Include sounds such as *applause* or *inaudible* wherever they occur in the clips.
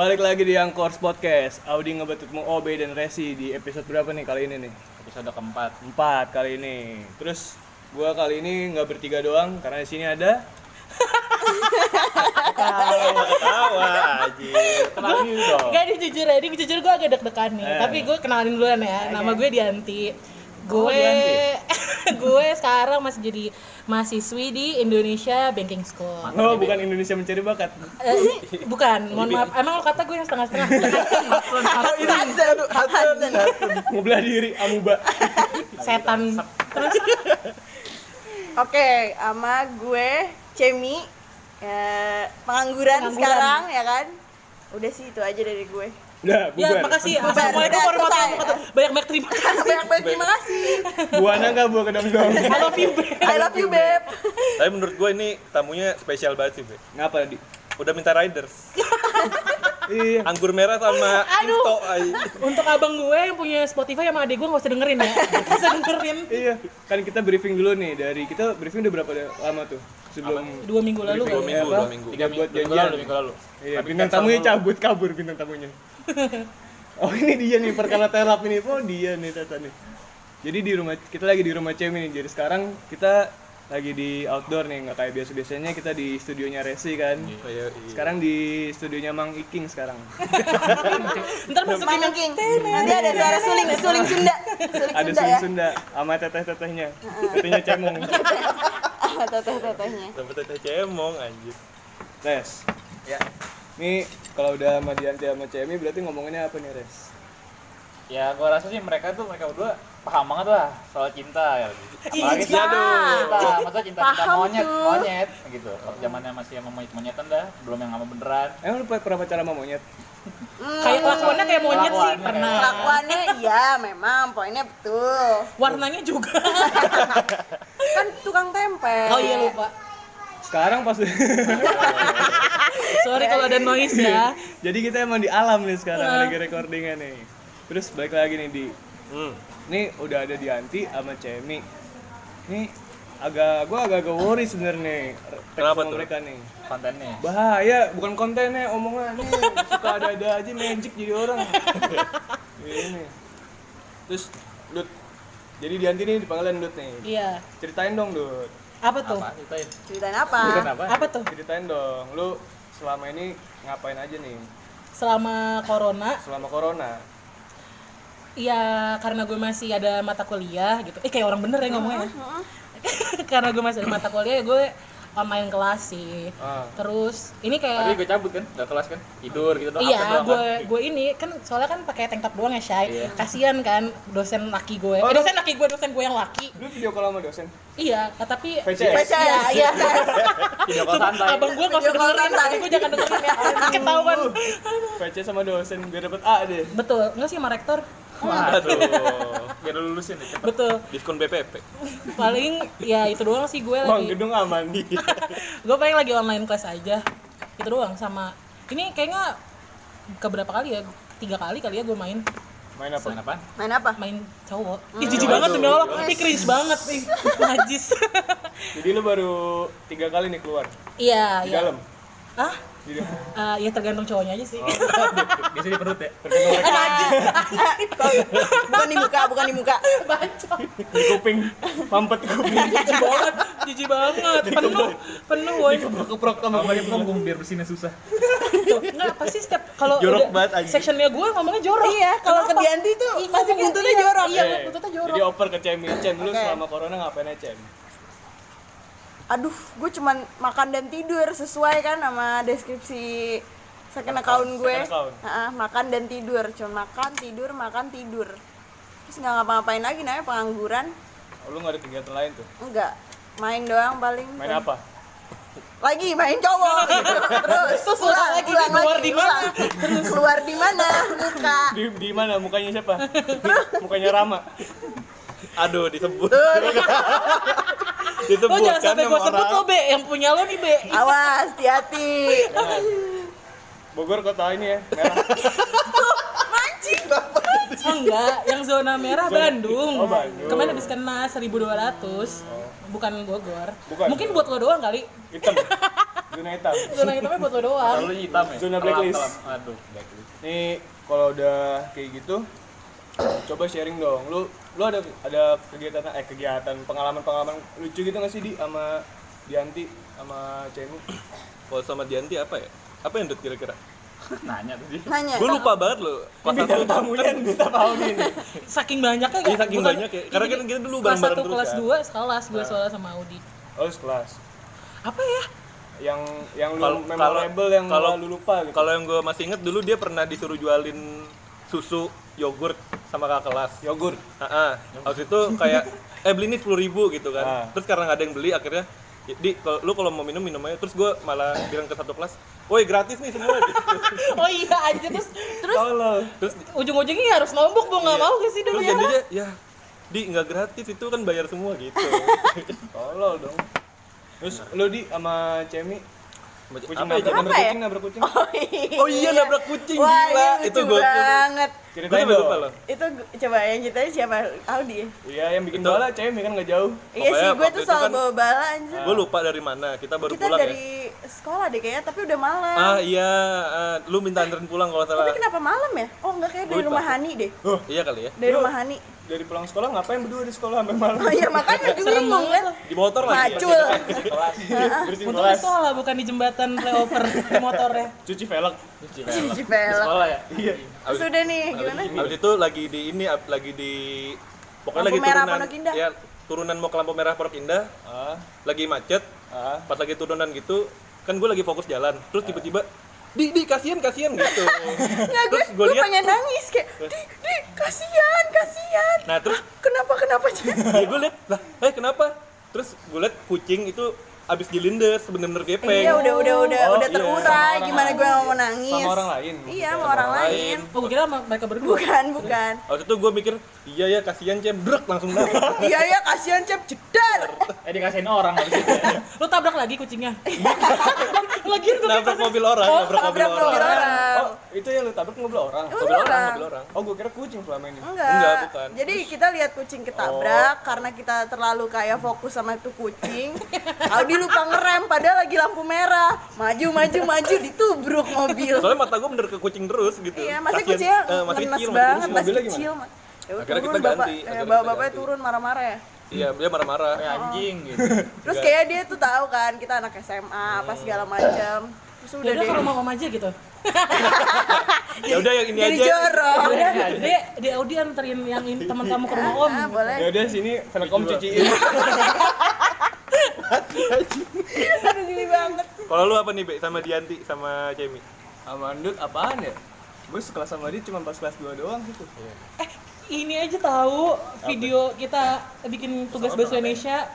Balik lagi di Angkors Podcast. Audi ngebetutmu OB dan Resi di episode berapa nih kali ini nih? episode keempat Empat kali ini. Terus gua kali ini nggak bertiga doang karena di sini ada *laughs* tawa aja kenalin dong Gak ini jujur ya, ini jujur gue agak deg-degan nih. Eh. Tapi gue kenalin duluan ya. Nama gue Dianti. Gue Dianti. *laughs* gue sekarang masih jadi mahasiswi di Indonesia Banking School. Oh, bukan Indonesia mencari bakat. Eh, bukan, mohon maaf. Emang lo kata gue yang setengah-setengah. *laughs* Mau belah diri, amuba. *laughs* Setan. Terus Oke, sama gue Cemi ya, pengangguran, Pengangguran. sekarang ya kan. Udah sih itu aja dari gue. Udah, ya bubar. makasih. Bubar. Assalamualaikum warahmatullahi wabarakatuh. Banyak-banyak terima kasih. Banyak-banyak terima kasih. Buana enggak buah kedam dong. I love you, babe. I love you, Beb. tapi menurut gue ini tamunya spesial banget sih Be. Ngapa di? udah minta riders *laughs* Iya. anggur merah sama Aduh. Insto. Untuk abang gue yang punya Spotify sama adik gue gak usah dengerin ya. Gak usah dengerin. Iya, kan kita briefing dulu nih dari kita briefing udah berapa lama tuh? Sebelum Dua minggu lalu dua ya. minggu apa? dua minggu Tiga buat minggu janjian. lalu minggu lalu Iya, Tapi bintang cancel tamunya cabut kabur bintang tamunya. *laughs* oh ini dia nih perkara terap ini. Oh dia nih Tata nih. Jadi di rumah kita lagi di rumah Cemi nih. Jadi sekarang kita lagi di outdoor nih, nggak kayak biasa biasanya kita di studionya Resi kan. Oh, iya, iya. Sekarang di studionya Mang Iking sekarang. *laughs* Ntar masukin yang Mangking. Nanti ada suara suling, suling Sunda. Suling Ada Sunda suling ya. Sunda sama teteh-tetehnya. Tetehnya cemong. *laughs* Ah, teteh-tetehnya. Sampai teteh cemong anjir Res. ya Nih kalau udah sama Dianti sama Cemi berarti ngomonginnya apa nih Res? Ya, gua rasa sih mereka tuh mereka berdua paham banget lah soal cinta ya. Apalagi Iya. cinta, maksudnya cinta cinta Paham monyet, tuh. monyet gitu. Kalau zamannya masih yang monyet monyetan dah, belum yang sama beneran. Emang lu pernah pacaran sama monyet? kayak kelakuannya kayak monyet sih pernah. Kelakuannya iya memang, poinnya betul. Warnanya juga. *laughs* Kan tukang tempe. oh iya lupa. Sekarang pas Sorry kalau ada noise ya. Jadi kita emang di alam nih sekarang lagi recordingan nih. Terus balik lagi nih di hmm. nih udah ada Dianti sama Cemi. Nih agak gua agak-agak worry sebenarnya Kenapa tuh? mereka nih. Kontennya. Bahaya, bukan kontennya, omongannya suka ada-ada aja magic jadi orang. *laughs* Ini. Terus Dut, jadi Dianti nih dipanggilin Dut nih. Iya. Ceritain dong Dut. Apa tuh? Apa? Ceritain. Ceritain apa? Kenapa? Apa tuh? Ceritain dong, lu selama ini ngapain aja nih Selama corona, selama corona? ya karena gue masih ada mata kuliah gitu. Eh kayak orang bener ya ngomongnya. *laughs* karena gue masih ada mata kuliah ya gue online kelas sih. Ah. Terus ini Tadi kayak gue cabut kan, udah kelas kan, tidur gitu doang. Iya, gue kan. gue ini kan soalnya kan pakai tank top doang ya, Shay. Iya. Kasian kan dosen laki gue. Oh, eh, dosen laki gue, dosen gue yang laki. Lu video call sama dosen? Iya, tapi VCS? Iya, iya. *laughs* Video call santai. Abang gue nggak usah dengerin, tapi gue jangan dengerin ya. *laughs* Ketahuan. VC sama dosen biar dapet A deh. Betul, enggak sih sama rektor? Waduh, *laughs* biar lu lulusin ya cepet. Betul. Diskon BPP. Paling ya itu doang sih gue Bang, lagi. gedung aman di. *laughs* gue paling lagi online kelas aja. Itu doang sama ini kayaknya keberapa kali ya? Tiga kali kali ya gue main Main apa? Main apaan? Main apa? main cowok. Ih jijik banget demi Allah. Ih cringe banget nih. *laughs* Najis. Jadi lu baru tiga kali nih keluar Iya, di iya. dalam. Ah? Eh, ya tergantung cowoknya aja sih. Biasa di perut ya. tergantung najis. bukan di muka, bukan di muka. Bacot. di kuping, mampet kuping. Jijik banget. Jijik banget. Penuh. Penuh, woy. Keprok sama Sama dia punggung biar bersihinnya susah. Enggak, pasti setiap kalau Jorok banget, anjing. sectionnya gue ngomongnya jorok. Iya, kalau ke? Dianti tuh pasti buntutnya iya, jorok. Iya, Eh, buntutnya jorok. Jadi oper ke Cemi, Cem lu selama corona ngapain aja Cem? Aduh, gue cuman makan dan tidur sesuai kan sama deskripsi second account gue. Second account. Heeh, makan dan tidur, cuma makan, tidur, makan, tidur. Terus nggak ngapa-ngapain lagi namanya pengangguran. Oh, lu gak ada kegiatan lain tuh? Enggak. Main doang paling. Main apa? Lagi main cowok. *laughs* Terus Terus ulang, ulang lagi, ulang keluar lagi, di mana? ulang. Keluar di mana? Muka. Di, di mana? Mukanya siapa? *laughs* Mukanya Rama. Aduh, disebut. Lo *laughs* disebut jangan kan sampai gue sebut lo, Be. Yang punya lo nih, Be. Awas, hati-hati. Bogor kota ini ya, merah. *laughs* Mancing. Enggak, yang zona merah Bandung. Oh, Bandung. Kemarin habis kena 1200. Bukan Bogor. Bukan. Mungkin buat lo doang kali. Hitam. *laughs* zona hitam zona hitamnya buat lo doang Lalu hitam ya. Zona Kelam, blacklist. kelam. Aduh, blacklist. nih kalau udah kayak gitu coba sharing dong lu lu ada ada kegiatan eh kegiatan pengalaman pengalaman lucu gitu nggak sih di sama Dianti sama Cemi Kalau sama Dianti apa ya? Apa yang Dut kira-kira? *laughs* Nanya tuh dia. nanya Gue lupa banget loh. Pas bintang satu tamunya yang kita tahu nih *laughs* nih. saking banyaknya gak? saking Bukan- banyak ya. Karena kan kita dulu kelas bareng-bareng satu terus kelas kan. dua sekelas gue soalnya sama Audi oh sekelas apa ya yang yang lu Kalau- memorable yang kalau- lu lupa gitu Kalau yang gue masih inget dulu dia pernah disuruh jualin susu yogurt sama kakak kelas. yogurt. Heeh. Habis itu kayak eh beli ini sepuluh ribu gitu kan. Ah. Terus karena nggak ada yang beli akhirnya di kalau lu kalau mau minum minum aja. Terus gue malah bilang ke satu kelas woi gratis nih semua. Gitu. *laughs* oh iya aja terus terus tolol terus ujung-ujungnya harus nombok mau nggak mau ke sih terus dulu ya jadinya ya di nggak gratis. Itu kan bayar semua gitu. *laughs* Tolol dong. Terus lu di sama Cemi kucing apa ya nabrak Apa nabrak ya? kucing nabrak kucing oh iya nabrak kucing Wah, gila ini itu lucu gue banget. ceritain gue lupa dong loh Itu coba yang ceritanya siapa? Audi ya? iya yang bikin Betul. bala Cemi kan nggak jauh Iya sih, gue tuh itu selalu kan- bawa bala anjir. gue lupa dari mana kita baru Kita pulang dari ya sekolah deh kayaknya, tapi udah malam. ah iya ah, lu minta anterin pulang kalau salah Tapi kenapa malam ya? Oh enggak kayak dari rumah Hani deh. iya kali ya Dari rumah Hani. dari pulang sekolah ngapain berdua di sekolah sampai malam Oh iya makanya gue bingung kan. di motor lagi ya? Macul. *laughs* Untung di sekolah bukan di jembatan flyover di motornya. cuci velg Cuci Cuci velg. velg. Sekolah ya? iya Sudah nih, gimana? Habis itu lagi di ini lagi di pokoknya Lampu lagi merah turunan ya turunan mau ke lampu merah Pondok Indah ah lagi macet ah pas lagi turunan gitu kan gue lagi fokus jalan terus tiba-tiba di di kasihan kasihan gitu *laughs* gue, terus gue lihat pengen nangis kayak, di, di, kasihan, kasihan. nah terus Kenapa, kenapa? ya gue lihat lah eh kenapa terus gue lihat kucing itu abis dilindes bener-bener gepeng Iya udah udah udah Oh, udah iya. terurai. Orang Gimana gue mau nangis? sama orang lain Iya sama orang lain. Oh, gue kira sama mereka berdua. Bukan bukan. *laughs* Waktu itu gue mikir iya ya kasihan cem brek langsung dapat *laughs* Iya ya kasihan cep jedar. *laughs* Eh dikasihin orang habis itu. Lu tabrak lagi kucingnya. Lagian gue nabrak mobil orang Oh, nabrak mobil orang oh itu yang lu tabrak mobil orang mobil orang orang. orang oh gue kira kucing selama ini Enggak. Enggak, bukan. Jadi kita lihat kucing ketabrak karena kita terlalu kayak fokus sama itu kucing. Audi lupa ngerem padahal lagi lampu merah. Maju maju maju ditubruk mobil. soalnya mata gue bener ke kucing terus gitu Iya, masih Kasihan, kucingnya eh, masih kecil banget, masih masih kecil. Ya Akhirnya kita bapak, ganti, eh, bapak kita bapaknya ganti. turun marah-marah ya. iya dia marah-marah Kayak anjing gitu. Terus kayak dia tuh tahu kan kita anak SMA apa segala macam. Terus udah Udah deh. kalau mau om aja gitu. *laughs* ya udah yang ini Jadi aja jorok. Udah, dia dia Audi anterin yang ini teman kamu ke rumah om. Ah, boleh. ya udah sini velkom cuciin Aduh gini banget. kalau lu apa nih Be sama Dianti sama Cemi sama Andut apaan ya gue sekelas sama dia cuma pas kelas 2 doang gitu Eh, ini aja tahu video kita bikin tugas bahasa Indonesia.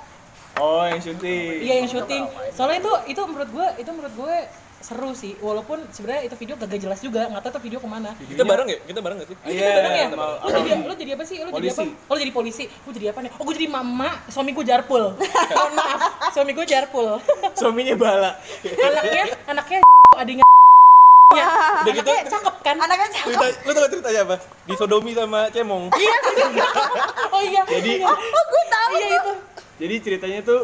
oh yang syuting Iya yang syuting. Soalnya itu itu menurut gue itu menurut gue seru sih. Walaupun sebenarnya itu video kagak jelas juga. Nggak tahu tuh video ke mana. kita bareng ya kita bareng gak sih iya Bareng ya? Lu jadi lu jadi apa sih? Lu jadi apa? Polisi. Oh, lu jadi polisi. Gue jadi apa nih? Oh, gue jadi mama. Suami gue jarpul. *laughs* Mohon maaf. Suami gue jarpul. *laughs* suaminya bala anaknya anaknya *laughs* adiknya ya. Udah gitu cakep kan? Anaknya cakep. cerita lu tau gak ceritanya apa di sodomi sama Cemong Oh iya. Jadi- iya. Oh gue tahu iya itu. jadi ceritanya tuh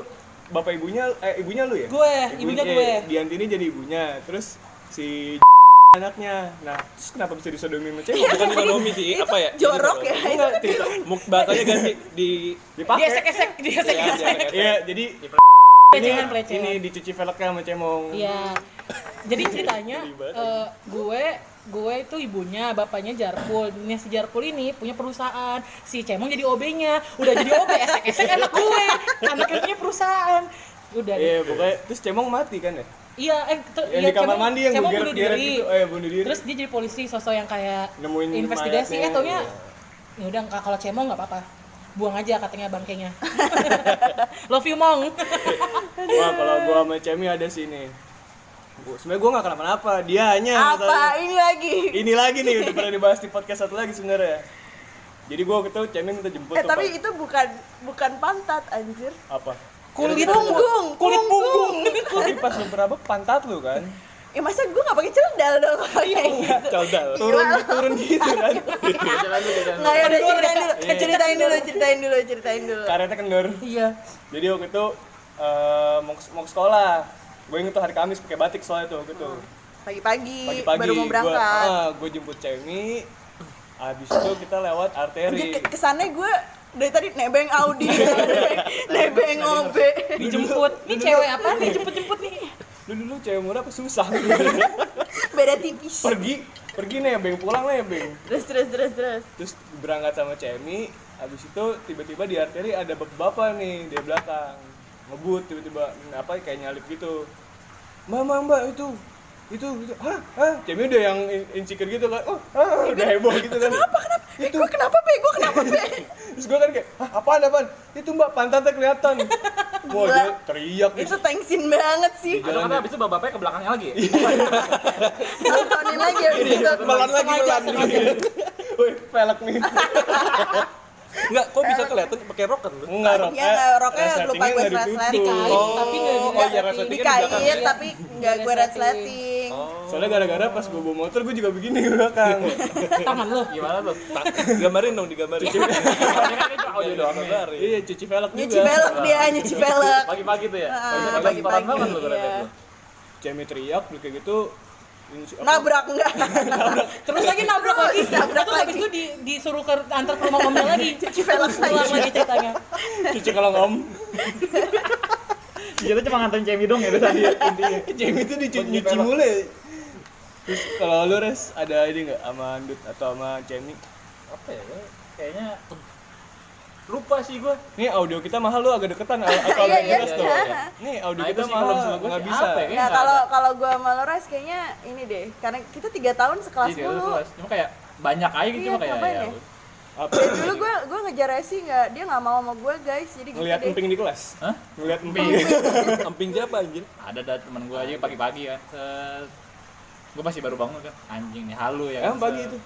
bapak ibunya eh ibunya lu ya? Gue, ibunya gue. Dianti ini jadi ibunya terus si *laughs* anaknya. Nah terus kenapa bisa disodomi sama cewek? Bukan di sodomi sih apa ya? Jorok ya. enggak cerita Muk bahasanya ganti di dipakai. Diesek-esek, diesek-esek. iya jadi Pelecehan, ini pelecehan. dicuci velgnya sama cemong. Iya. Jadi ceritanya eh, gue gue itu ibunya, bapaknya Jarpul. Nah, si Jarpul ini punya perusahaan. Si Cemong jadi OB-nya. Udah jadi OB, esek-esek anak gue. Anaknya punya perusahaan. Udah iya pokoknya terus cemong mati kan ya Iya, eh tuh, yang iya, di kamar Cemong- mandi yang Cemong bunuh diri. gitu eh bunuh diri Terus dia jadi polisi, sosok yang kayak Nemuin investigasi. mayatnya. Eh, taunya ya udah kalau Cemong nggak apa-apa. Buang aja katanya bangkainya. *laughs* Love you, Mong. wah kalau gua sama Cemi ada sini sebenarnya gua nggak kenapa-napa dia hanya Apa masalahnya. ini lagi? ini lagi nih udah pernah dibahas di podcast satu lagi sebenarnya jadi gua ketemu Cemi minta jemput Eh tapi itu bukan bukan pantat anjir. apa Kulit Punggung, kulit punggung. *laughs* tapi pas lu berapa pantat lu kan Ya masa gue gak pakai celdal dong kalau kayak gitu. caudal turun turun gitu kan. *laughs* Nggak ya udah ceritain dulu. Iya. Ceritain dulu, ceritain dulu, ceritain dulu. karetnya kendor Iya. jadi waktu itu eh, mau ke- mau ke sekolah gue inget tuh hari Kamis pakai batik soalnya tuh gitu Pagi-pagi, baru mau berangkat. ah, gue jemput Cemi habis itu kita lewat arteri. Ke- kesannya gue dari tadi nebeng Audi, *laughs* nebeng, OB. dijemput. Nih cewek apa nih? Jemput-jemput nih. Lu dulu cewek murah apa susah? *laughs* Beda tipis. pergi pergi nebeng pulang nebeng. Terus terus terus terus. terus berangkat sama Cemi habis itu tiba-tiba di arteri ada bapak-bapak nih di belakang ngebut tiba-tiba apa kayak nyalip gitu. Mbak mbak mbak itu itu itu hah hah? Cemi udah yang in- insecure gitu kan oh ah, udah heboh gitu kan. Kenapa kenapa? Eh, gue kenapa be? Gue kenapa be? *laughs* terus gue kan kayak hah apaan apaan? Itu mbak pantatnya kelihatan. *laughs* Wah dia teriak Itu thanksin banget sih. Atau kata abis itu bapaknya ke belakangnya lagi. Nontonin lagi ya itu. melan lagi melan wih pelek nih *laughs* Enggak, kok bisa kelihatan pakai rok kan lu? enggak rok Ya, nggak, roknya lupa gue resleting. Dikait, tapi nggak oh dikait. iya resletingnya di belakang Dikait tapi nggak gue resleting. soalnya gara-gara pas gue bawa motor gue juga begini di belakang *laughs* tangan lo Gimana tuh? Gambarin dong, digambarin. *laughs* Kan itu audio doang. Gambarin. iya cuci velg Nyuci juga velg dia, nyuci velg. Pagi-pagi tuh ya. Ah, Pagi-pagi pagi-pagi, lu iya. lu. Cemi teriak kayak gitu Nabrak enggak? *laughs* terus lagi nabrak lagi Nabrak terus habis lagi. itu di, disuruh ke antar ke rumah omnya lagi *laughs* Cuci velg lagi. lagi ceritanya cuci kalau om *laughs* Kita cuma nganterin Cemi dong ya tadi intinya. Cemi itu dicuci nyuci mulu ya terus kalau lu res ada ini nggak sama Andut atau sama Cemi Apa ya? Kayaknya lupa sih gua. nih audio kita mahal lu agak deketan *laughs* atau agak Iya, iya, jelas tuh iya. nih audio Nah, kita kalau mahal nggak bisa apa ya? Nah kalau kalau gue sama Lores kayaknya ini deh, karena kita tiga tahun sekelas Iya, kelas. Cuma kayak banyak aja gitu Iya, cuma kayak ya. ya? apa Ya, dulu gue gue ngejar Resi nggak, dia nggak mau sama gue guys, jadi gitu ngeliat deh. emping di kelas Hah? ngeliat emping Amping *laughs* siapa anjir? Ada ada teman gua aja pagi-pagi kan. Gua masih baru bangun kan. Anjing nih halu ya. emang kan. pagi itu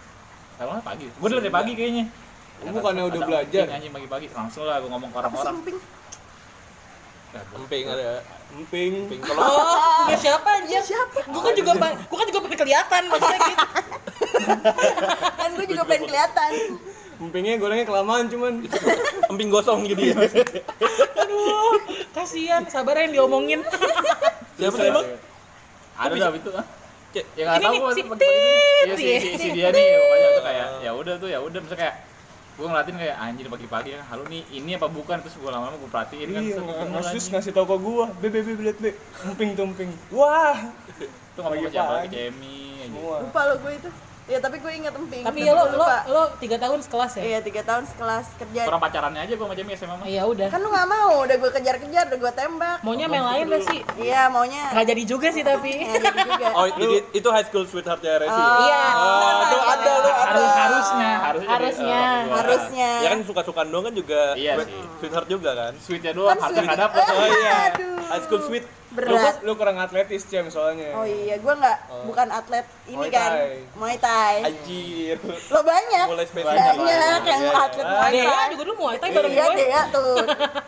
Emang pagi. Gua udah dari pagi kayaknya. Lu bukannya udah belajar? emping, Anjing pagi-pagi langsung lah gua ngomong ke orang-orang. emping? Ada. emping Amping kalau *laughs* oh punya siapa anjir siapa gua kan juga gua kan juga pengen kelihatan maksudnya gitu *laughs* Kan gue juga pengen kelihatan. empingnya gorengnya kelamaan cuman *laughs* amping gosong jadi ya. aduh kasihan sabar yang diomongin Siapa sih emang? Ada dah itu ah. Cek. Ya nggak Ini tahu si. Iya si, si, si ya. dia nih pokoknya tuh kayak ya udah tuh ya udah misalnya kayak gue ngeliatin kayak anjir pagi-pagi kan halu nih ini apa bukan? Terus gue lama-lama gue perhatiin kan iya ketemu ngasih tau ke gua be be be liat be. Emping tuh emping wah. Itu ngomong ke siapa? Ke semua. Lupa lo gue itu. Ya tapi gue inget emping. tapi ya lo Gue lo lo tiga tahun sekelas ya Iya tiga tahun sekelas kerja. Orang pacarannya aja gue sama Cemi SMA mah. iya udah Kan lu nggak mau, udah gue kejar-kejar, udah gue tembak. maunya main lain lah sih Iya maunya. nggak jadi juga sih tapi Nggak jadi juga. Oh, jadi itu high school sweetheart ya Resi. Oh. iya Oh, tuh ada lu ada. Harus harusnya harusnya Harusnya. eh, Harusnya. Ya kan suka-sukaan doang kan juga Iya sweet- sih. sweetheart juga kan. sweetnya doang Kan harusnya sweet. nggak dapet. Oh iya. High school sweet. Lu, Berat. lu kurang atletis cem soalnya Oh iya, gue nggak bukan atlet ini Muay kan. Muay Thai. Anjir. Lo banyak, Mulai spesifik. banyak Banyak, yang iya, atlet iya. Muay Dea Thai. juga dulu muay thai bareng Iya gue Dea tuh,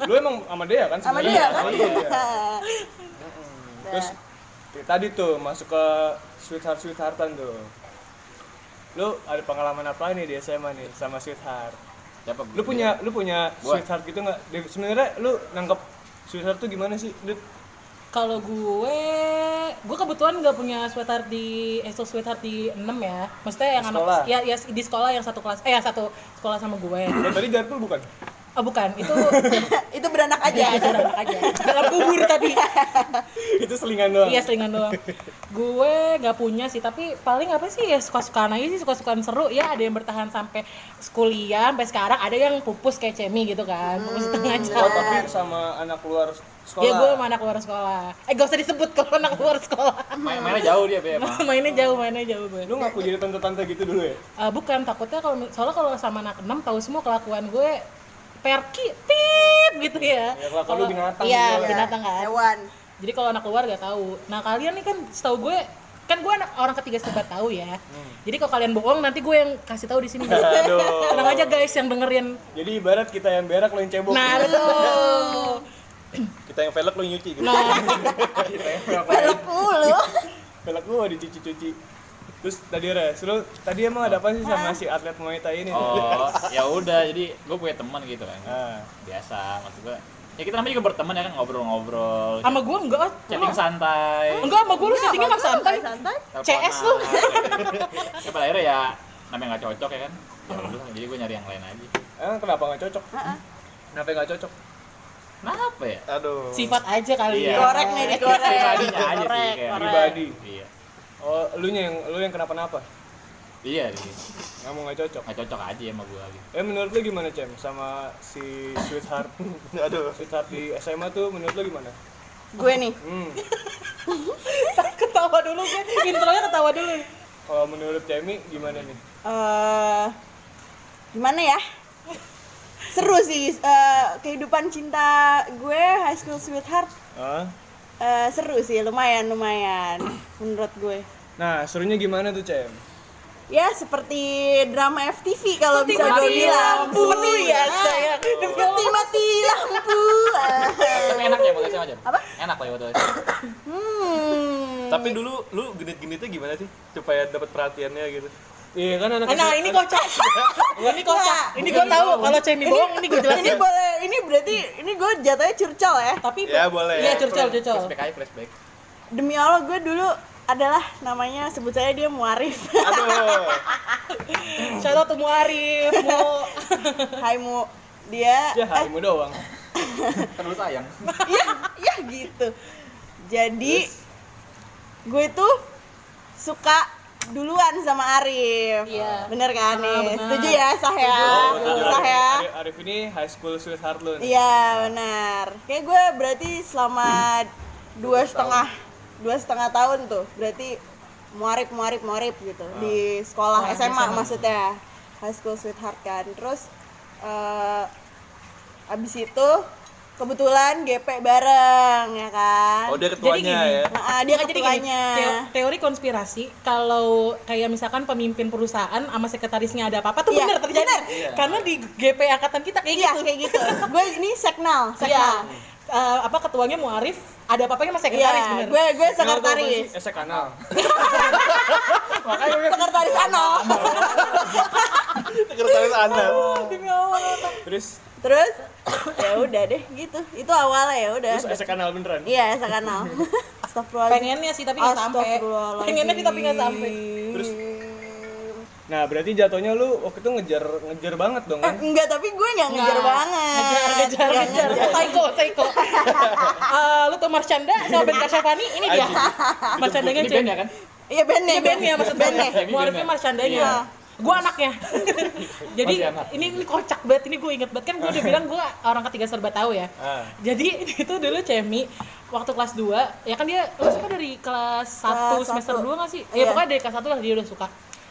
lu emang sama dia kan sama dia kan. Oh, iya. *laughs* Nah, terus kayak tadi tuh masuk ke sweetheart sweetheartan tuh lu ada pengalaman apa nih di SMA nih sama sweetheart Siapa? lu punya lu punya sweetheart gitu nggak Di- sebenarnya lu nangkep sweetheart tuh gimana sih Dut? Kalau gue gue kebetulan nggak punya sweater di eh sweater di 6 ya. Maksudnya yang anak ya, ya di sekolah yang satu kelas eh yang satu sekolah sama gue. Oh, *clears throat* tadi Jarpul bukan? Oh bukan. Itu *laughs* itu beranak aja. itu anak aja. *laughs* Dalam kubur tapi *laughs* itu selingan doang? Iya selingan doang. Gue nggak punya sih tapi paling apa sih ya suka sukaan aja sih suka sukaan seru. Ya ada yang bertahan sampai kuliah sampai sekarang ada yang pupus kayak cemi gitu kan pupus setengah jam oh tapi sama anak luar sekolah ya gue sama anak luar sekolah eh gak usah disebut kalau anak luar sekolah Main mainnya jauh dia be emang. *laughs* mainnya jauh mainnya jauh gue lu ngaku jadi tante-tante gitu dulu ya Eh, bukan takutnya kalau soalnya kalau sama anak enam tahu semua kelakuan gue perki pip gitu ya. Ya, kelakuan Kalau- lu binatang Iya, gitu ya. binatang kan. Hewan. Jadi kalau anak luar gak tahu. Nah, kalian nih kan setahu gue kan gue anak orang ketiga sebat tahu ya. Jadi kalau kalian bohong nanti gue yang kasih tahu di sini. *laughs* Aduh. Tenang aja guys yang dengerin. jadi ibarat kita yang berak lo yang cebok Nah, betul. *laughs* Kita yang velg lu yang nyuci gitu. Nah, *laughs* Peluk mulu. velg gua dicuci-cuci terus tadi res lu tadi emang ada apa sih sama si atlet Muay Thai ini Oh, *laughs* ya udah jadi gue punya teman gitu kan. Ah. Biasa maksud gue Ya kita namanya juga berteman ya kan ngobrol-ngobrol. Sama gue enggak. ah. Chatting santai. Enggak, sama gue lu settingnya nggak Sama gua santai. santai CS lu. teleponan. ya pada akhirnya ya namanya nggak cocok ya kan. Ya udah, jadi gue nyari yang lain aja. Emang kenapa nggak cocok? Heeh. Kenapa nggak cocok? Kenapa ya? Aduh. Sifat aja kali Iya. ya. Korek nih, dikorek. Pribadinya aja sih Korek, kayak. korek. Pribadi. Iya. Oh, lu yang lu yang kenapa-napa? Iya, iya. Nggak mau nggak cocok. nggak cocok aja sama gue gitu. Eh menurut lu gimana Cem sama si sweetheart? *laughs* Aduh. Sweetheart di SMA tuh menurut lu gimana? gue nih Hmm. *laughs* ketawa dulu gue. Intronya ketawa dulu. Kalau menurut Cemi gimana nih? eh gimana ya seru sih eh, kehidupan cinta gue high school sweetheart Hah? eh, seru sih lumayan lumayan *clears throat* menurut gue Nah, serunya gimana tuh Cem? ya seperti drama FTV kalau bisa gue bilang lampu. seperti Biasa ya. seperti mati lampu Ah. Tapi enak ya bagusnya macam. Apa? Enak lah ya waktu hmm Tapi dulu lu genit-genitnya gimana sih supaya dapat perhatiannya gitu? Iya kan anak Nah, *laughs* ini kocak. ini kocak. Ini gue tahu kalau Cemi bohong, ini gue ini jelasin. boleh ini berarti ini gue jatuhnya curcol ya Tapi Ya, boleh. Iya, curcol, curcol. Flashback aja flashback. demi Allah gue dulu adalah namanya sebut saya dia Muarif Aduh. *laughs* Shout out to Muarif, Mu. *laughs* Hai Mu dia Ya harimu doang. Terus sayang. iya iya gitu jadi gue tuh suka duluan sama Arif Iya. bener kan nih benar. setuju ya sah ya Setuju. sah ya Arif, Arif ini high school sweetheart lu nih. iya benar kayak gue berarti selama dua setengah dua setengah tahun tuh berarti muarip muarip muarip gitu di sekolah Sekolah SMA, SMA. maksudnya high school sweetheart kan terus eh abis itu kebetulan GP bareng ya kan Oh, dia Jadi ketuanya gini, ya. Nah, dia Bukan, jadi gini, teori konspirasi kalau kayak misalkan pemimpin perusahaan sama sekretarisnya ada apa-apa tuh Iya, bener terjadi. bener. Karena di GP angkatan kita kayak iya gitu. kayak gitu gue ini seknal Iya. seknal Eh, apa ketuanya Muarif, ada apa-apanya sama sekretaris iya bener. gue gue sekretaris sih? Esek kanal. *laughs* sekretaris ano Sekretaris Allah. Terus terus *coughs* ya udah deh gitu itu awalnya ya udah terus esek kanal beneran. iya sekanal *laughs* Astagfirullahaladzim Pengennya sih tapi nggak sampai. Pengennya sih tapi nggak sampai. Terus Nah, berarti jatuhnya lu waktu itu ngejar ngejar banget dong Eh, kan? enggak tapi gue nggak ngejar Nggak. banget Ngejar, ngejar, Nggak ngejar. *laughs* Psycho, psycho. *laughs* Eh, lu tuh Marcanda sama Ben Kasyafani, ini dia. Marcandanya Ini band Cem. ya kan? iya bandnya Iya bandnya maksudnya. bandnya Ini Muarifnya. Marcandanya. Gue anaknya. *laughs* Jadi anak. ini, ini kocak banget. Ini gue inget banget kan gue udah bilang gue orang ketiga serba tahu ya. Ah. Jadi *laughs* itu dulu Cemi waktu kelas 2 ya kan dia lu suka dari kelas 1 Kelas semester satu. 2 gak sih? Iya. Ya pokoknya dari kelas 1 lah dia udah suka.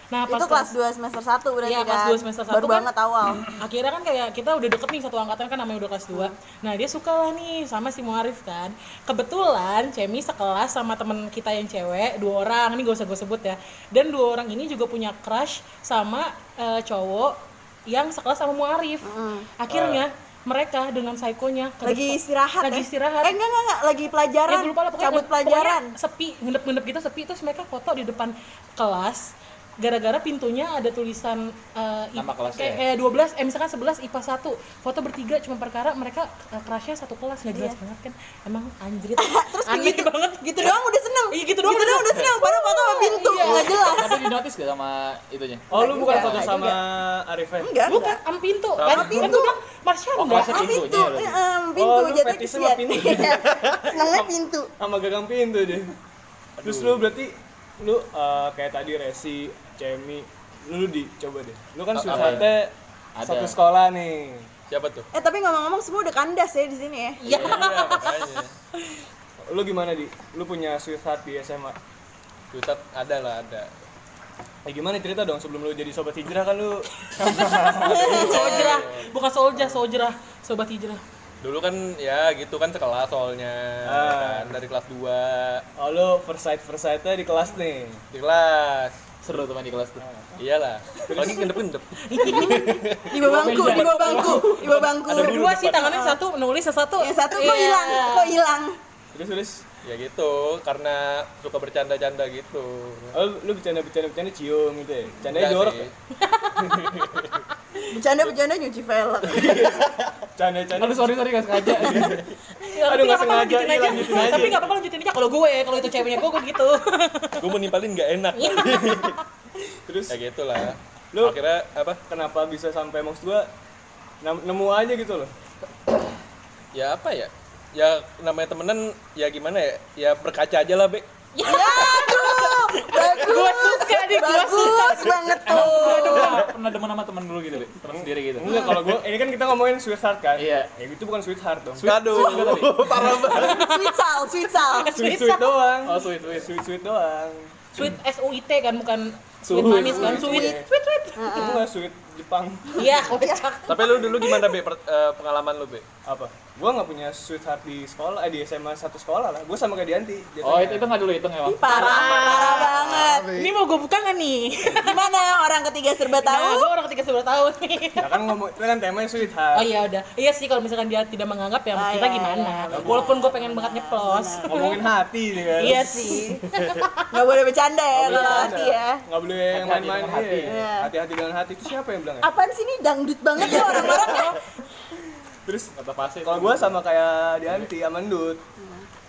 Nah, pas itu kelas 2 semester 1 berarti Iya, kan? kelas 2 semester baru 1 kan. banget awal. akhirnya kan kayak kita udah deket nih satu angkatan kan namanya udah kelas 2 nah dia suka lah nih sama si Muarif kan. Kebetulan Cemi sekelas sama temen kita yang cewek dua orang. Ini gak usah gue sebut ya. Dan dua orang ini juga punya crush sama eh, cowok yang sekelas sama Muarif. Akhirnya mereka dengan psikonya lagi istirahat lagi ya? istirahat. Eh enggak enggak enggak. Lagi pelajaran Ya gue lupa lah pokoknya, cabut pelajaran. pokoknya sepi, ngendep-ngendep gitu sepi. Terus mereka foto di depan kelas gara-gara pintunya ada tulisan eh, I- Nama kelasnya kayak, kayak 12 eh misalkan 11 IPA 1 foto bertiga cuma perkara mereka uh, crushnya satu kelas. Nggak jelas banget kan. Emang anjrit. *laughs* Terus aneh gitu, banget. gitu doang udah seneng. Iya, gitu doang gitu udah doang udah seneng. padahal foto sama pintu. Iya. nggak jelas. Tapi di notice gak sama itunya? Oh, lu bukan foto sama Arif ya? enggak bukan am pintu. Sama kan kan pintu. gue bilang Marsyanda Oh, kelasnya Ah, pintunya pintu, eh, pintu. Oh, fetishnya kesian. sama pintu. Iya. *laughs* Senengnya pintu. Sama gagang pintu deh. Terus lu berarti lu eh, kayak tadi Resi, Cemi, lu, lu di coba deh. Lu kan sweetheartnya Ada. satu sekolah nih. Siapa tuh? Eh tapi ngomong-ngomong semua udah kandas ya di sini ya. iya Iya, makanya. Lu gimana di? Lu punya sweetheart di SMA? Pusat ada lah, ada. Ya gimana cerita dong sebelum lu jadi sobat hijrah kan lu sojrah bukan solja sojrah sobat hijrah Dulu kan ya gitu kan sekelas soalnya Ah. kan dari kelas 2 Oh lu first sight first sightnya di kelas nih. di kelas. Seru teman di kelas tuh. Iyalah. Lagi ngendep-ngendep. *laughs* Di bawah bangku, di bawah bangku, di bawah bangku. berdua sih tangannya satu nulis satu Yang satu kok Iya. hilang, kok hilang. Terus terus Ya gitu, karena suka bercanda-canda gitu. Oh, lu bercanda-bercanda bercanda cium gitu ya? Bercandanya Enggak jorok ya? *laughs* Bercanda-bercanda nyuci velg. *laughs* canda-canda Aduh sorry sorry nggak sengaja. *laughs* Ya, Aduh, nggak sengaja, lanjutin iya, aja. lanjutin aja. Tapi nggak apa-apa lanjutin aja. Kalau gue, kalau itu ceweknya gue, gue gitu. *laughs* gue mau nimpalin nggak enak. *laughs* Terus? Ya gitu lah. Lu- akhirnya apa? kenapa bisa sampai maksud gua nem- nemu aja gitu loh? Ya apa ya? Ya namanya temenan ya gimana ya? Ya berkaca aja lah be. Ya aduh, bagus. Gue suka nih, gue suka. Bagus banget Emang tuh. pernah pernah demen sama temen dulu gitu, Be? temen sendiri gitu. enggak kalau gua ini kan kita ngomongin sweetheart kan Iya. ya itu bukan sweetheart dong aduh *laughs* parah banget Sweet sal, sweet sal. sweet sweet doang Oh sweet sweet. sweet sweet doang Sweet S U I T kan, bukan sweet Sweet, manis kan, sweet. sweet. Sweet, sweet. itu bukan sweet Jepang Iya, kocak. tapi lu dulu gimana be eh, pengalaman lu be apa gua nggak punya sweetheart di sekolah eh di SMA satu sekolah lah gua sama kayak Dianti Oh itu itu nggak dulu hitung ya bang? Parah, parah banget. Ini mau gue buka nggak nih? *laughs* Gimana orang ketiga serba Nah, tahu? gue orang ketiga sebelas tahun nih. *laughs* ya kan ngomong itu kan temanya sweetheart Oh iya udah. Iya sih kalau misalkan dia tidak menganggap ya Ah, kita iya, gimana. iya, Walaupun gue pengen banget nyeplos. ngomongin hati nih kan Iya sih. *laughs* Nggak boleh bercanda ya Nggak kalau hati ya. nggak boleh Hati-hati main-main dengan hati. iya. Iya. hati-hati dengan hati itu siapa yang bilang ya Apaan sih ini dangdut banget ya orang-orang ya? Terus Kata pasti. kalau gua sama kayak Dianti Amandut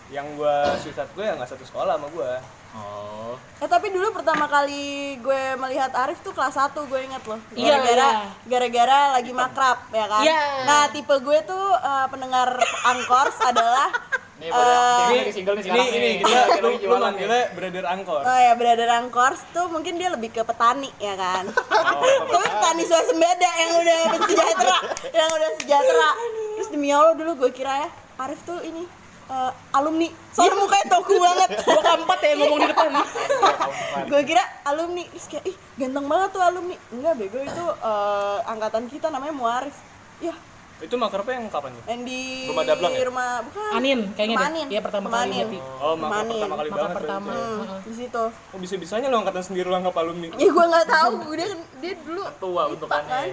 yang gua sweetheart gue ya nggak satu sekolah sama gua Oh. Eh tapi dulu pertama kali gue melihat Arif tuh kelas 1 gue inget loh. Iya, Gara-gara iya. gara-gara lagi makrab ya kan. Iya. Nah, tipe gue tuh eh, pendengar Angkors adalah *laughs* Nih Eh, ini lagi single nih ini sekarang ini Lagi lu, manggilnya brother angkor Oh ya, brother Angkors tuh mungkin dia lebih ke petani ya kan. Oh, Tapi petani swasembada yang udah sejahtera, yang udah sejahtera. Terus demi Allah dulu gue kira ya Arif tuh ini eh, alumni. Soalnya mukanya toku banget. *laughs* Gue keempat ya ngomong di depan. *laughs* gue kira alumni terus kayak ih ganteng banget tuh alumni enggak bego itu eh, angkatan kita namanya Muaris ya itu makrabnya yang kapan tuh yang di Rumah Dablang ya? rumah bukan Anin kayaknya Rumah deh. Anin. Iya pertama Rumah kali Anin. berarti. oh makrab Manin. pertama kali Makrab banget pertama. berarti. Hmm, di situ oh bisa bisanya lo angkatan sendiri lo anggap alumni ya gue nggak tahu *laughs* dia kan dia dulu Tua bentukannya. kan.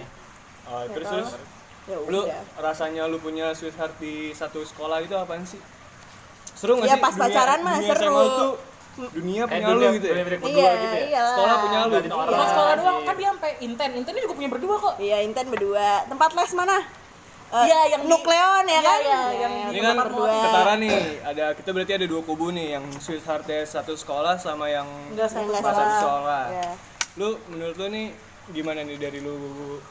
oh, terus terus ya lu rasanya lu punya sweetheart di satu sekolah itu apaan sih seru nggak Ya, sih pas pacaran mah dunia seru. SMA tuh dunia Eh punya dulu lu gitu ya berdua iya gitu ya. iya sekolah punya lu Ngeliatin orang. Bukan sekolah doang, Iya. kan dia sampai inten. Intennya juga punya berdua kok. iya Inten berdua tempat les mana Eh, Iya, yang di- nukleon ya Iya, kan iya, yang Iya, ini kan berdua ketara nih ada kita berarti ada dua kubu nih yang sweetheartnya satu sekolah sama yang Nggak satu sekolah. satu sekolah Iya. lu menurut lu nih gimana nih dari lu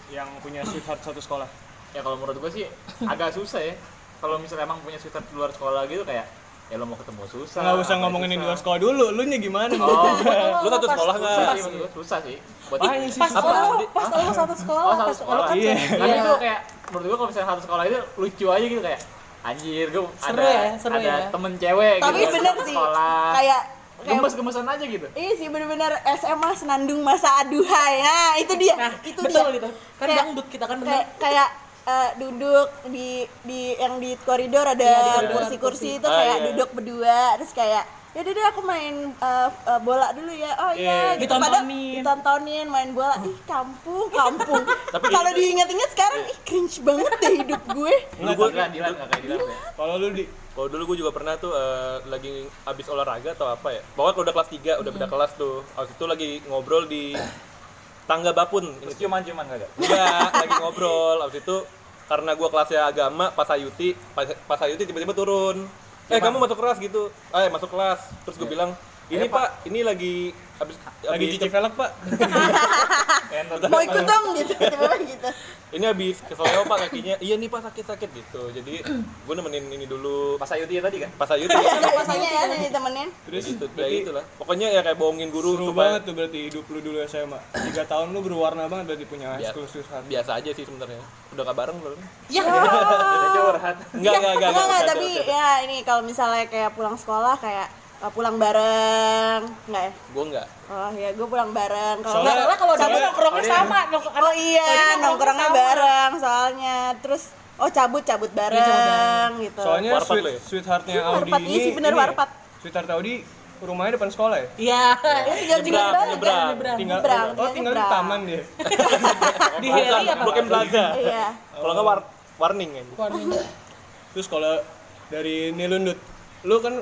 yang punya sweetheart satu sekolah Ya kalau menurut gue sih agak susah ya. Kalau misalnya emang punya sweetheart di luar sekolah gitu kayak ya lo mau ketemu susah. nggak usah ngomongin di luar sekolah dulu lu nya gimana Oh, lu *laughs* satu sekolah nggak susah gue, susah sih. Buat sih Pas lo, pas lo satu sekolah, Oh, satu sekolah. kan Iya. Tapi Iya. itu kayak menurut gue kalau misalnya satu sekolah itu lucu aja gitu kayak anjir gue Seru ada ya, seru ada ya. temen cewek tapi gitu bener sih sekolah kayak kayak gemes-gemesan aja gitu Iya sih bener-bener SMA senandung masa aduhai. Nah, itu dia. Nah, itu betul dia. gitu. Kan Kayak- dangdut kita kan Kayak bener. kayak eh, duduk di di yang di koridor ada Iya, kursi-kursi kursi. itu Ah, kayak iya. duduk berdua terus kayak ya deh aku main eh, eh, bola dulu ya. Oh iya, Iya. gitu pada Ditontonin. ditontonin main bola. Ih, kampung, kampung. *laughs* Tapi- kalau diingat-ingat sekarang ih cringe banget deh hidup gue. Enggak gue Dilan, Dilan nggak kayak Dilan ya kalau lu di Kalau dulu gue juga pernah tuh eh, lagi abis olahraga atau apa ya. Pokoknya kalau udah kelas 3, udah beda kelas tuh. Waktu itu lagi ngobrol di tangga Bapun. terus ciuman-ciuman kagak Enggak, lagi ngobrol. Abis itu karena gua kelasnya agama, pas Ayuti, pas, pas Ayuti tiba-tiba turun. Eh, kamu masuk kelas gitu. Eh, masuk kelas. Terus gue bilang, "Ini, Pak, ini lagi abis lagi cici velg pak *laughs* Mau ikut dong gitu, tiba-tiba gitu. ini habis keseleo Pak kakinya. Iya nih, Pak, sakit-sakit gitu. Jadi gue nemenin ini dulu pas Ayuti ya tadi kan pas Ayuti. Biasanya ya nih ditemenin. terus gitu, ya berarti itulah. Pokoknya ya kayak bohongin guru seru banget tuh berarti hidup lu dulu SMA tiga tahun lu berwarna banget berarti punya Biasa. school sweetheart biasa aja sih sebenarnya. Udah gak bareng belum? Ya, kita curhat Enggak, enggak, enggak. Enggak, enggak, tapi ya ini kalau misalnya kayak pulang sekolah kayak pulang bareng, enggak ya? Gue enggak. Oh ya, gue pulang bareng. Kalau enggak, soalnya kalau soalnya- nongkrongnya sama. nongkrong- oh iya, Kalau dia nongkrongnya sama. bareng soalnya. Terus oh cabut cabut bareng, cabut gitu. soalnya Warpat sweet, ya? sweetheartnya Iya, Audi warpat. ini Iya sih, bener ini, warpat. sweetheart Audi rumahnya depan sekolah ya Iya. Ya, tinggal di Nyebrang, bareng. nyebrang. Nyebrang. tinggal Nyebrang, oh tinggal di nyebrang. taman dia *laughs* Di Heli apa? Blok M Plaza. Iya. Kalau enggak war warning kan. Warning. terus kalau dari Nilundut lu kan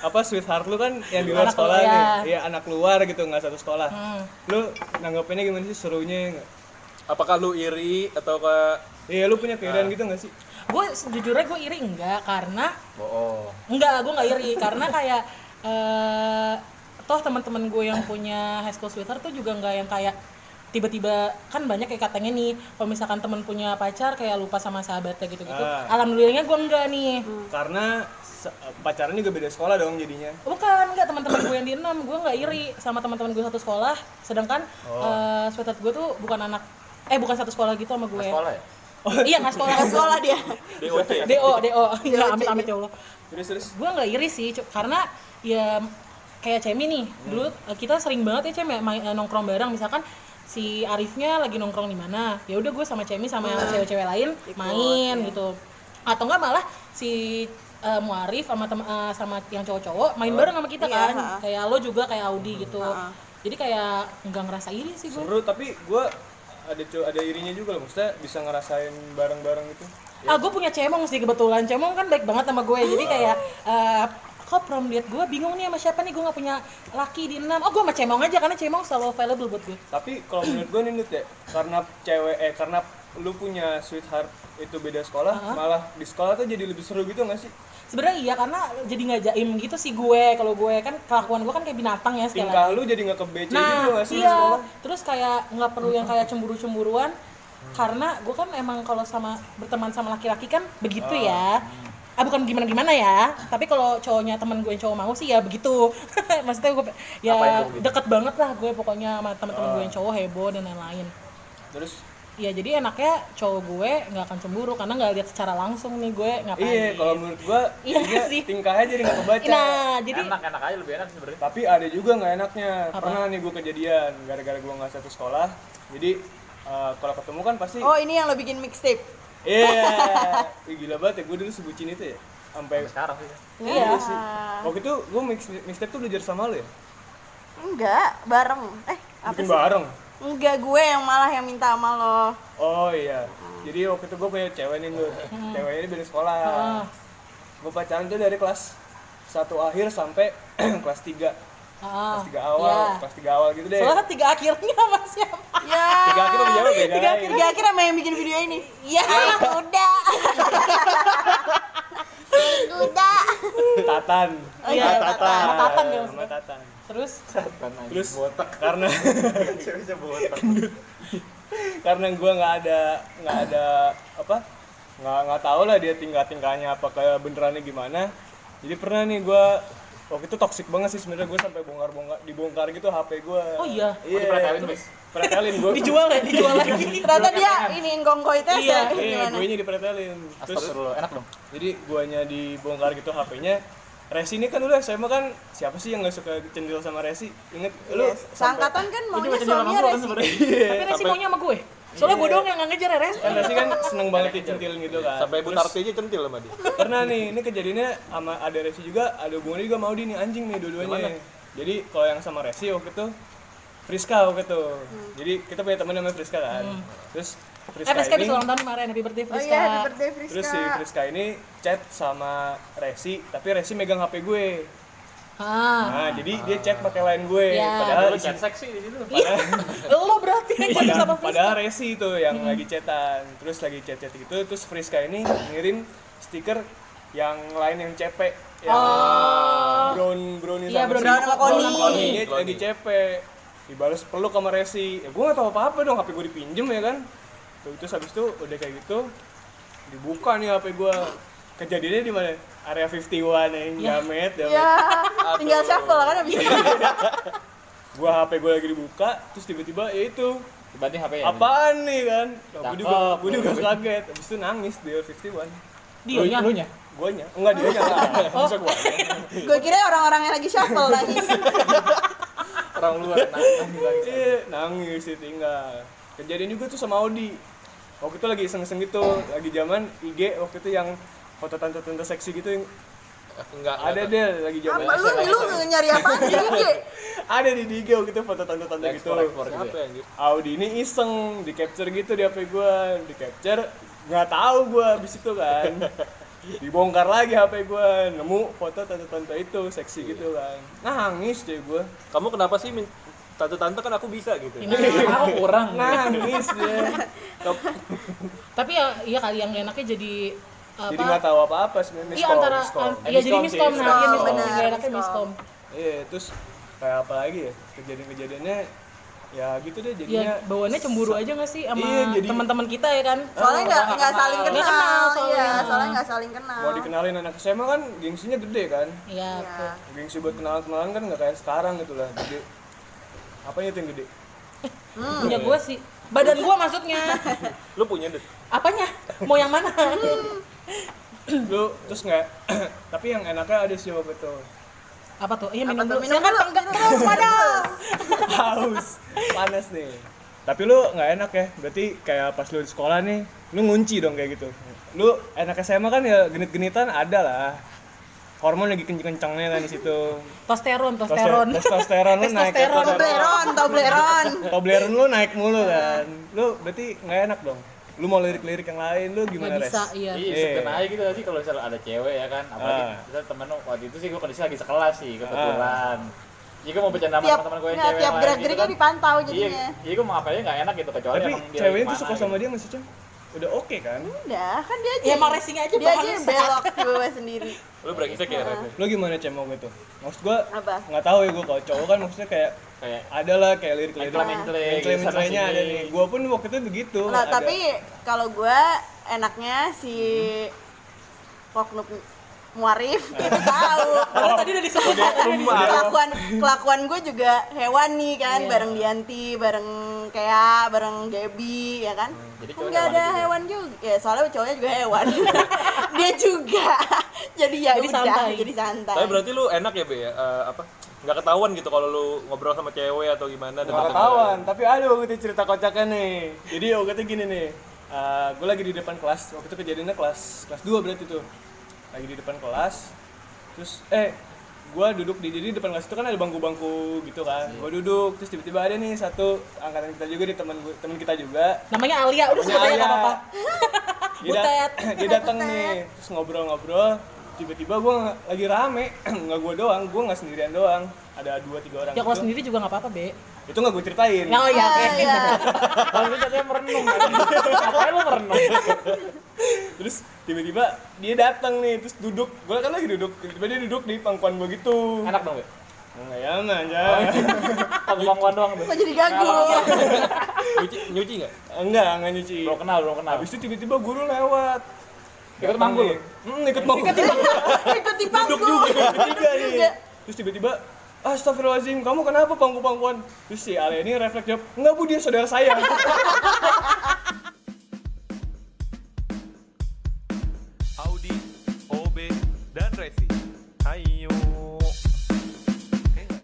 apa sweetheart lu kan yang di luar Anak sekolah luar, nih. Ya. iya anak luar gitu nggak satu sekolah. Hmm. lu nanggapinnya gimana sih? Serunya Apakah lu iri atau ke iya lu punya keirian gitu nggak sih? Gue sejujurnya gue iri enggak karena Bohong. enggak gue nggak iri. Karena kayak eh toh teman-teman gue yang punya high school sweetheart tuh juga nggak yang kayak tiba-tiba kan banyak kayak katanya nih kalau misalkan temen punya pacar kayak lupa sama sahabatnya gitu-gitu. Ah. alhamdulillahnya gue enggak nih. Karena pacaran juga beda sekolah dong jadinya. bukan enggak teman-teman gue yang di enam gue nggak iri sama teman-teman gue satu sekolah. Sedangkan eh sweetheart gue tuh bukan anak eh bukan satu sekolah gitu sama gue. Sekolah ya? iya nggak sekolah. Nggak sekolah dia. DOC do do Nggak, amit amit ya allah. Terus terus. gue nggak iri sih cu- karena ya kayak Cemi nih. Dulu eh, kita sering banget ya Cemi main, eh, nongkrong bareng. Misalkan si Arifnya lagi nongkrong di mana ya udah gue sama Cemi sama yang cewek-cewek lain main gitu. Atau enggak malah si eh, Muarif sama tem- eh, sama yang cowok-cowok main bareng sama kita Iya, kan ha. kayak lo juga kayak Audi gitu Ha. jadi kayak nggak ngerasa iri sih gue Seru tapi gue ada co- ada irinya juga loh. Maksudnya bisa ngerasain bareng-bareng gitu. ah gue punya cemong sih kebetulan cemong kan baik banget sama gue jadi kayak eh, kok prom lihat gue bingung nih sama siapa nih gue nggak punya laki di enam oh gue sama cemong aja karena cemong selalu available buat gue Tapi kalau menurut gue nih Nut ya, karena cewek eh karena lu punya sweetheart itu beda sekolah, malah di sekolah tuh jadi lebih seru gitu gak sih? Sebenarnya iya karena jadi nggak jaim gitu sih gue. Kalau gue kan kelakuan gue kan kayak binatang ya sekali Tingkah lagi lu jadi nggak ke BC gitu nah gak sih iya. sekolah? terus kayak nggak perlu yang kayak cemburu cemburuan karena gue kan emang kalau sama berteman sama laki-laki kan begitu ya. Ah. Bukan gimana gimana ya. Tapi kalau cowoknya teman gue yang cowok mau sih ya begitu. *laughs* Maksudnya gue ya itu gitu? deket banget lah gue pokoknya sama teman-teman gue yang cowok heboh dan lain-lain. Terus ya jadi enaknya cowok gue nggak akan cemburu karena nggak lihat secara langsung nih gue ngapain iya kalau menurut gua Iya sih. tingkahnya jadi nggak kebaca. nah jadi enak enak aja lebih enak sebenarnya. Tapi ada juga nggak enaknya. Apa? Pernah nih gue kejadian gara-gara gue nggak satu sekolah. Jadi eh, kalau ketemu kan pasti oh ini yang lo bikin mixtape Iya. Ih, gila banget ya gue dulu sebutin itu ya. Sampai Sampai sekarang sih. iya sih. Waktu itu gue mix mixtape tuh belajar sama lo ya. enggak bareng eh apa Bikin sih bareng. Enggak gue yang malah yang minta sama lo Oh iya. Jadi waktu itu gue punya cewek nih gue. Ceweknya ini beda sekolah. Ah. Gue pacaran tuh dari kelas satu akhir sampai *clears throat* kelas 3 Ah, kelas 3 awal, iya. kelas 3 awal gitu deh. soalnya tiga akhirnya *laughs* sama siapa ya Tiga akhir lebih jauh beda tiga akhir tiga akhir sama yang bikin video ini iya udah *laughs* udah Tatan. Iya, Sama Tatan. sama Tatan maksudnya. Tatan. terus? Terus karena Ceweknya botak. karena *laughs* gue nggak ada nggak ada apa? Nggak nggak tahu lah dia tingkah tingkahnya apa kayak benerannya gimana. Jadi pernah nih gue waktu itu toxic banget sih sebenarnya. Gue sampai bongkar bongkar dibongkar gitu hp gue Oh iya? iya dipretelin, terus? pretelin gue dijual ya? Dijual lagi? *laughs* Ternyata dia ini gonggoy tes iya. ya iya gue nya dipretelin terus enak dong. jadi guanya dibongkar gitu hp-nya Resi ini kan dulu SMA kan siapa sih yang nggak suka centil sama Resi? Inget lu Yes. seangkatan kan maunya cendil suaminya kan Resi. *laughs* Iya. tapi Resi maunya sama gue. Soalnya gue doang yang nggak ngejar ya Res kan Resi kan seneng banget dicentilin gitu kan. Sampai Bu Terus- Tarti aja centil sama dia. Pernah nih ini kejadiannya sama ada Resi juga ada hubungannya juga mau di nih anjing nih dua-duanya jadi kalau yang sama Resi waktu itu Friska waktu itu. Jadi kita punya teman namanya Friska kan. Terus eh Friska Friska ini. ulang tahun kemarin happy birthday oh Friska. iya happy birthday Friska. Terus si Friska ini chat sama Resi tapi Resi megang HP gue. Ah. Nah jadi dia chat pakai line gue. Ya. padahal Lu chat seksi di situ. Iya, lo berarti yang jadi sama Friska? Padahal Resi itu yang lagi chatan. Terus lagi chat-chat gitu terus Friska ini ngirim stiker yang lain yang cepek yang brown brownie Iya, sama brown si- sama Connie. brown Connie-nya Connie. lagi cepek dibalas peluk sama Resi. Ya gue gak tahu apa-apa dong HP gue dipinjem ya kan Tuh, terus habis itu udah kayak gitu dibuka nih HP gue kejadiannya di mana? Area 51 yang jamet ya. Ya tinggal shuffle kan abis itu. *laughs* Gua HP gue lagi dibuka terus tiba-tiba ya itu. Berarti HP ya. apaan nih kan? Nah, gue juga gue juga kaget. Habis itu nangis di Area 51 dia nya? Lu nya. guanya enggak dia nya. Lah masa gua. Gue kira orang-orang yang lagi shuffle nangis Orang luar nangis. Nangis. iya nangis ditinggal kejadian juga tuh sama Audi waktu itu lagi iseng-iseng gitu lagi zaman IG waktu itu yang foto tante-tante seksi gitu yang enggak ada deh lagi zaman apa lu lu nyari apa di IG *laughs* ada di IG waktu itu foto tante-tante gitu. gitu. apa ya. Audi ini iseng di capture gitu di HP gua di capture nggak tahu gua habis itu kan. *laughs* Dibongkar lagi HP gua nemu foto tante-tante itu seksi gitu kan. Nangis deh gua. Kamu kenapa sih min- tante-tante kan aku bisa gitu *laughs* Aku kurang. nangis deh tapi ya iya kali yang enaknya jadi jadi Apa? nggak tahu apa-apa sebenarnya Iya antara iya jadi miskom nah, iya miskom, Gak enaknya miskom. iya terus kayak apa lagi ya kejadian-kejadiannya ya gitu deh Ya jadinya bawaannya cemburu aja gak sih sama Iya, jadi- teman-teman kita ya kan? soalnya nggak nggak saling kenal, kenal soalnya. iya soalnya nggak saling kenal mau dikenalin anak SMA kan gengsinya gede kan Iya. Iya. betul. gengsi buat kenalan-kenalan kan nggak kayak sekarang gitu lah gede apanya itu yang gede Punya gue sih. Badan gue maksudnya. *laughs* Lu punya deh. Apanya? Mau yang mana? *laughs* lu terus nggak *clears throat* tapi yang enaknya ada sih waktu itu Apa tuh? Iya Apa minum tuh? dulu. Minum Silakan tenggak terus panas. haus panas nih tapi lu nggak enak ya berarti kayak pas lu di sekolah nih lu ngunci dong kayak gitu lu enak SMA kan ya genit-genitan ada lah hormon lagi kenceng-kencengnya kan di situ Tosteron, Toste- tosteron. testosteron lu naik Testosteron. Tobleron, Tobleron. Toblerone lu naik mulu kan lu berarti nggak enak dong lu mau lirik-lirik yang lain lu gimana Gak bisa, res iya. Iya, Iya. sebenarnya aja gitu sih kalau misalnya ada cewek ya kan. Apalagi Ah. misalnya temen lu waktu itu sih gue kondisi lagi sekelas sih kebetulan. Iya gue mau bercanda sama teman-teman gue yang cewek tiap gerak-geriknya gitu kan. dipantau Iya, jadinya. iya gue mau ngapain nggak enak gitu kecuali tapi emang dia cewek lagi itu mana suka gitu. sama dia masih cem udah oke kan Udah, kan dia aja. Ya emang racing aja Dia aja yang belok di bawah sendiri. Lu brengsek ya, Ref? lu gimana cem waktu itu maksud gua Apa? nggak tahu ya gua kalau cowok kan maksudnya kayak kayak ada lah kayak lirik-lirik Mencela-mencela, mencela-mencelanya sana ada sini. nih gua pun waktu itu begitu Nah, ada. tapi kalau gue enaknya si Koknup Muarif itu tahu. Padahal tadi udah disebut. kelakuan kelakuan gue juga hewan nih kan Iya. bareng Dianti bareng kayak bareng Gaby ya kan Jadi cowok nggak hewan ada juga. hewan juga ya soalnya cowoknya juga hewan *laughs* dia juga jadi ya Jadi udah santai. jadi santai Tapi berarti lu enak ya, Be ya? Eh, apa? Nggak ketahuan gitu kalau lu ngobrol sama cewek atau gimana nggak ketahuan tapi ada waktu itu cerita kocaknya nih jadi waktu itu gini nih eh gue lagi di depan kelas waktu itu kejadiannya kelas kelas 2 berarti tuh lagi di depan kelas terus eh gue duduk di jadi depan kelas itu kan ada bangku-bangku gitu kan. Gue duduk terus tiba-tiba ada nih satu angkatan kita juga di teman teman kita juga. Namanya Alia, udah sebut aja apa-apa. dia, dat- *laughs* dia datang nih terus ngobrol-ngobrol. Tiba-tiba gue lagi rame *clears throat* nggak gue doang gue nggak sendirian doang. Ada dua tiga orang Ya kalau gitu. sendiri juga gak apa-apa, Be. Itu nggak gue ceritain Oh iya, oke. Ah, iya. *laughs* Kalau itu katanya merenung kan. Ngapain lu merenung? *laughs* terus tiba-tiba dia datang nih terus duduk gue kan lagi duduk tiba-tiba dia duduk di pangkuan gue gitu Enak dong, Be. nggak ya aja Aku bangkuan doang kok jadi gagu Nyuci, nyuci nggak? enggak enggak nyuci Belum kenal, belum kenal. habis itu tiba-tiba guru lewat Ikut manggul. hmm, ikut manggul ikut di pangku bertiga nih Iya. terus tiba-tiba Astagfirullahaladzim, kamu kenapa pangku-pangkuan? Terus si Ale ini refleks jawab, enggak bu dia saudara saya *laughs*